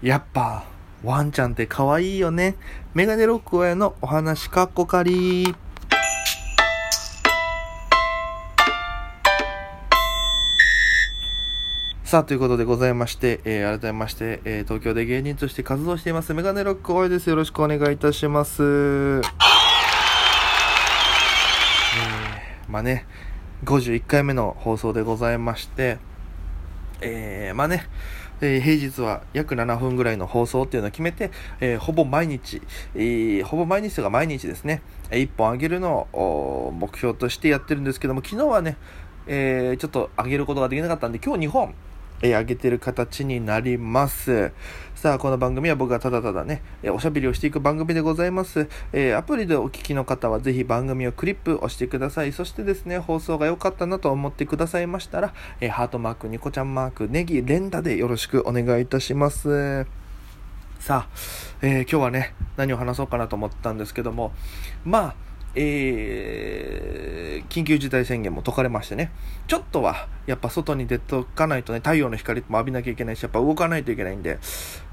やっぱ、ワンちゃんって可愛いよね。メガネロック親のお話かっこかり。さあ、ということでございまして、えー改めまして、えー東京で芸人として活動しています、メガネロック親です。よろしくお願いいたします。えーまあね、51回目の放送でございまして、えーまあね、えー平日は約7分ぐらいの放送っていうのを決めて、えーほぼ毎日、えーほぼ毎日とか毎日ですね、1本あげるのを目標としてやってるんですけども、昨日はね、えちょっと上げることができなかったんで、今日2本、えー上げてる形になります。さあ、この番組は僕がただただね、えーおしゃべりをしていく番組でございます。えーアプリでお聞きの方はぜひ番組をクリップ押してください。そしてですね、放送が良かったなと思ってくださいましたら、えーハートマーク、ニコちゃんマーク、ネギ、連打でよろしくお願いいたします。さあ、えー今日はね、何を話そうかなと思ったんですけども、まあ、えー緊急事態宣言も解かれましてね、ちょっとは、やっぱ外に出とかないとね、太陽の光も浴びなきゃいけないし、やっぱ動かないといけないんで、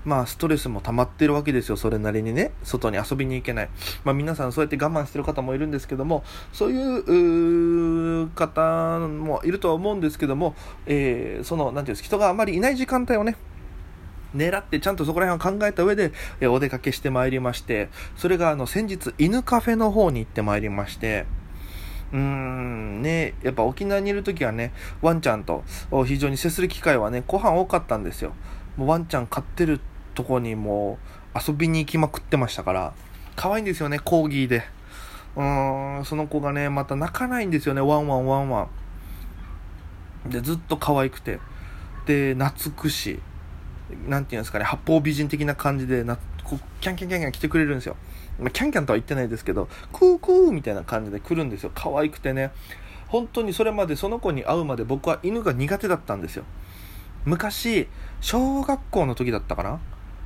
まあ、ストレスも溜まってるわけですよ、それなりにね、外に遊びに行けない。まあ、皆さんそうやって我慢してる方もいるんですけども、そういうう方もいるとは思うんですけども、えーその、なんていうんです人があまりいない時間帯をね、狙ってちゃんとそこら辺を考えた上で、えお出かけしてまいりまして、それがあの先日犬カフェの方に行ってまいりまして、うーん、ね、やっぱ沖縄にいる時はね、ワンちゃんと非常に接する機会はね、後半多かったんですよ。もうワンちゃん飼ってるとこにもう遊びに行きまくってましたから、可愛いんですよね、コーギーで。うーん、その子がね、また鳴かないんですよね、ワンワンワンワン。で、ずっと可愛くて。で、懐くし、なんていうんですかね、八方美人的な感じでな、こうキャンキャンキャンキャン来てくれるんですよ。まあ、キャンキャンとは言ってないですけど、クークーみたいな感じで来るんですよ。可愛くてね。本当にそれまでその子に会うまで僕は犬が苦手だったんですよ。昔、小学校の時だったかな？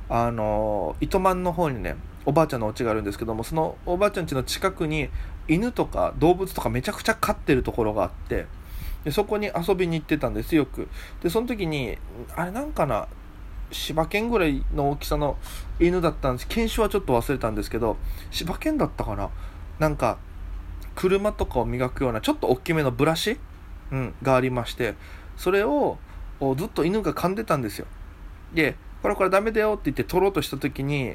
あの、糸満の方にね、おばあちゃんのお家があるんですけども、そのおばあちゃん家の近くに犬とか動物とかめちゃくちゃ飼ってるところがあって、でそこに遊びに行ってたんですよく。で、その時に、あれなんかな、柴犬ぐらいの大きさの犬だったんです。犬種はちょっと忘れたんですけど柴犬だったかな？なんか車とかを磨くようなちょっと大きめのブラシ、うん、がありましてそれをずっと犬が噛んでたんですよ。でこれこれダメだよって言って取ろうとした時に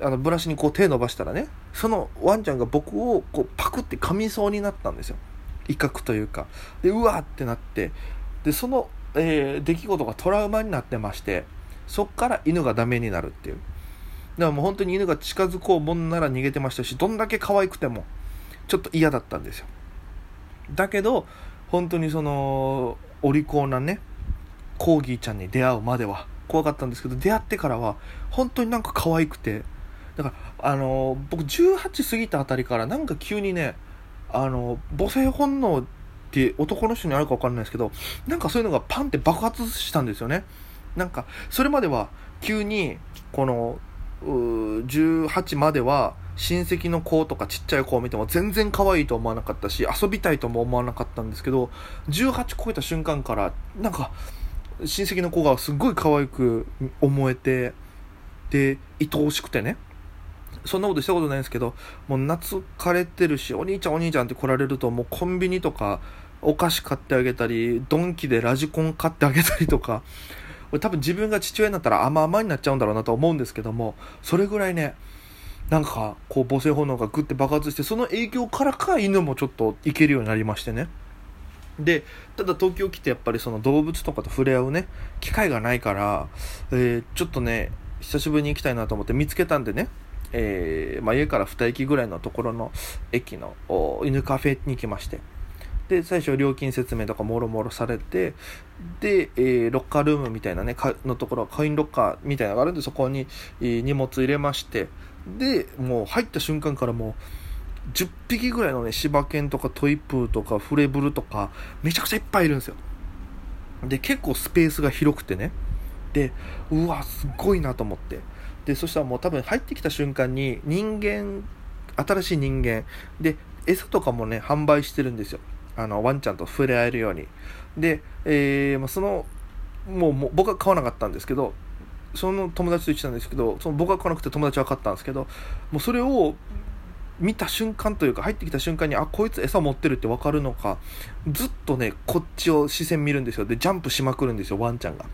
あのブラシにこう手伸ばしたらねそのワンちゃんが僕をこうパクって噛みそうになったんですよ。威嚇というか。でうわーってなってでその、えー出来事がトラウマになってましてそっから犬がダメになるっていう。だからもう本当に犬が近づこうもんなら逃げてましたしどんだけ可愛くてもちょっと嫌だったんですよ。だけど本当にそのお利口なねコーギーちゃんに出会うまでは怖かったんですけど出会ってからは本当になんか可愛くてだからあの僕18過ぎたあたりからなんか急にねあの母性本能って男の人にあるか分かんないですけどなんかそういうのがパンって爆発したんですよね。なんかそれまでは急にこのうー18までは親戚の子とかちっちゃい子を見ても全然可愛いと思わなかったし遊びたいとも思わなかったんですけど18超えた瞬間からなんか親戚の子がすっごい可愛く思えてで愛おしくてね。そんなことしたことないんですけどもう懐かれてるしお兄ちゃんお兄ちゃんって来られるともうコンビニとかお菓子買ってあげたりドンキでラジコン買ってあげたりとか多分自分が父親になったら甘々になっちゃうんだろうなと思うんですけどもそれぐらいねなんかこう母性本能がグッて爆発してその影響からか犬もちょっといけるようになりましてね。でただ東京来てやっぱりその動物とかと触れ合うね機会がないから、えーちょっとね久しぶりに行きたいなと思って見つけたんでね、えーまあ、家から2駅ぐらいのところの駅の犬カフェに行きまして。で最初料金説明とかもろもろされてで、えーロッカールームみたいなねかのところコインロッカーみたいなのがあるんでそこに、え荷物入れましてでもう入った瞬間からもう10匹ぐらいのね柴犬とかトイプーとかフレブルとかめちゃくちゃいっぱいいるんですよ。で結構スペースが広くてね。でうわすごいなと思って。でそしたらもう多分入ってきた瞬間に人間新しい人間。で餌とかもね販売してるんですよ。あのワンちゃんと触れ合えるように。で、えーま、そのもうもう僕は買わなかったんですけどその友達と言ってたんですけどその僕は来なくて友達は分かったんですけどもうそれを見た瞬間というか入ってきた瞬間にあこいつ餌持ってるって分かるのかずっとねこっちを視線見るんですよ。でジャンプしまくるんですよワンちゃんが。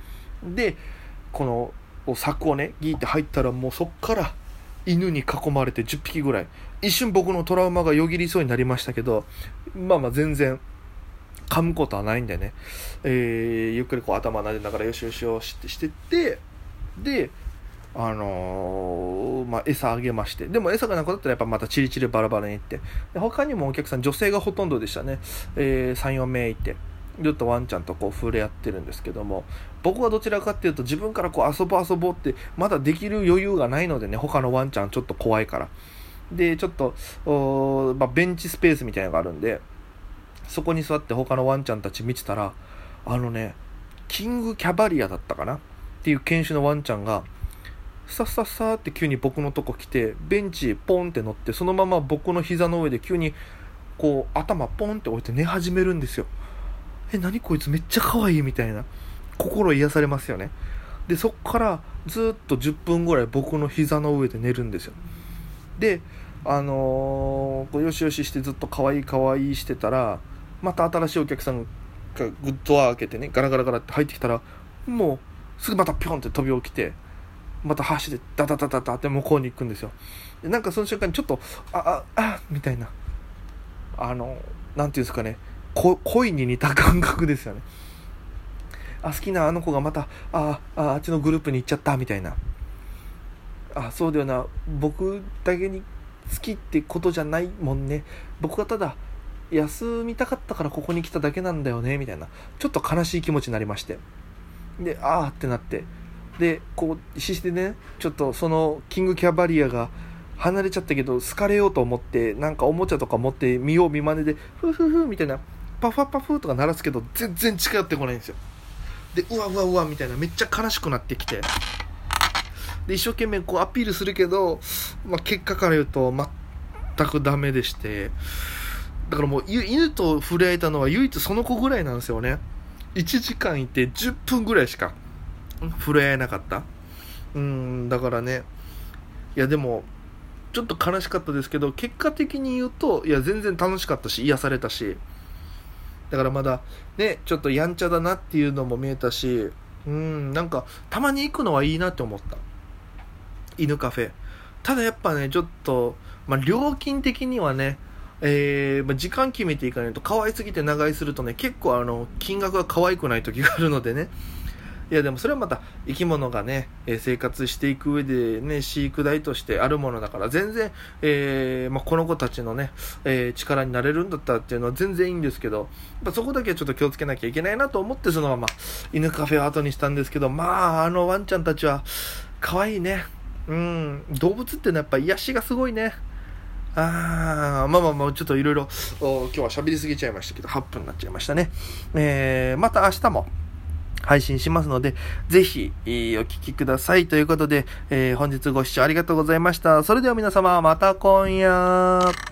でこの柵をねギーって入ったらもうそっから犬に囲まれて10匹ぐらい一瞬僕のトラウマがよぎりそうになりましたけどまあまあ全然噛むことはないんでね、えー、ゆっくりこう頭撫でながらよしよしよしってしてってであのー、まあ、餌あげまして。でも餌がなくなったらやっぱまたチリチリバラバラに行って。で他にもお客さん、女性がほとんどでしたね。えー、3、4名いて。ずっとワンちゃんとこう触れ合ってるんですけども、僕はどちらかっていうと自分からこう遊ぼう遊ぼうってまだできる余裕がないのでね、他のワンちゃんちょっと怖いから。で、ちょっと、まあ、ベンチスペースみたいなのがあるんで、そこに座って他のワンちゃんたち見てたら、あのね、キングキャバリアだったかな？っていう犬種のワンちゃんが、さっさっさって急に僕のとこ来て、ベンチポンって乗って、そのまま僕の膝の上で急に、こう、頭ポンって置いて寝始めるんですよ。え、何こいつめっちゃ可愛いみたいな。心癒されますよね。で、そっからずっと10分ぐらい僕の膝の上で寝るんですよ。で、あのー、よしよししてずっと可愛い可愛いしてたら、また新しいお客さんがグッドア開けてね、ガラガラガラって入ってきたら、もう、すぐまたピョンって飛び起きて、また箸でダダダダダって向こうに行くんですよ。でなんかその瞬間にちょっと、あ、あ、あ、みたいな、あの、なんていうんですかね、恋に似た感覚ですよね。あ、好きなあの子がまた、あ、あ、あっちのグループに行っちゃったみたいな。あ、そうだよな、僕だけに好きってことじゃないもんね。僕はただ、休みたかったからここに来ただけなんだよね、みたいな。ちょっと悲しい気持ちになりまして。で、あーってなって。で、こう、必死でね、ちょっとそのキングキャバリアが離れちゃったけど、好かれようと思って、なんかおもちゃとか持って見よう見まねで、ふふふみたいな、パフパフとか鳴らすけど、全然近寄ってこないんですよ。で、うわうわうわみたいな、めっちゃ悲しくなってきて。で、一生懸命こうアピールするけど、まあ、結果から言うと、全くダメでして、だからもう犬と触れ合えたのは唯一その子ぐらいなんですよね。1時間いて10分ぐらいしか触れ合えなかった。うん、だからね、いやでも、ちょっと悲しかったですけど、結果的に言うと、いや全然楽しかったし、癒されたし、だからまだね、ちょっとやんちゃだなっていうのも見えたし、うん、なんか、たまに行くのはいいなって思った。犬カフェ。ただやっぱね、ちょっと、まあ、料金的にはね、えー、まあ、時間決めていかないと、可愛すぎて長居するとね、結構あの、金額が可愛くない時があるのでね、いやでもそれはまた生き物がね、え生活していく上でね、飼育代としてあるものだから全然、えー、まあ、この子たちのね、えー、力になれるんだったっていうのは全然いいんですけど、まそこだけはちょっと気をつけなきゃいけないなと思ってそのまま犬カフェを後にしたんですけど、まあ、あのワンちゃんたちは可愛いね。うん、動物ってのはやっぱ癒しがすごいね。あー、まあまあまあ、ちょっといろいろ、今日は喋りすぎちゃいましたけど、8分になっちゃいましたね。えー、また明日も、配信しますので、ぜひ、お聞きください。ということで、えー、本日ご視聴ありがとうございました。それでは皆様、また今夜。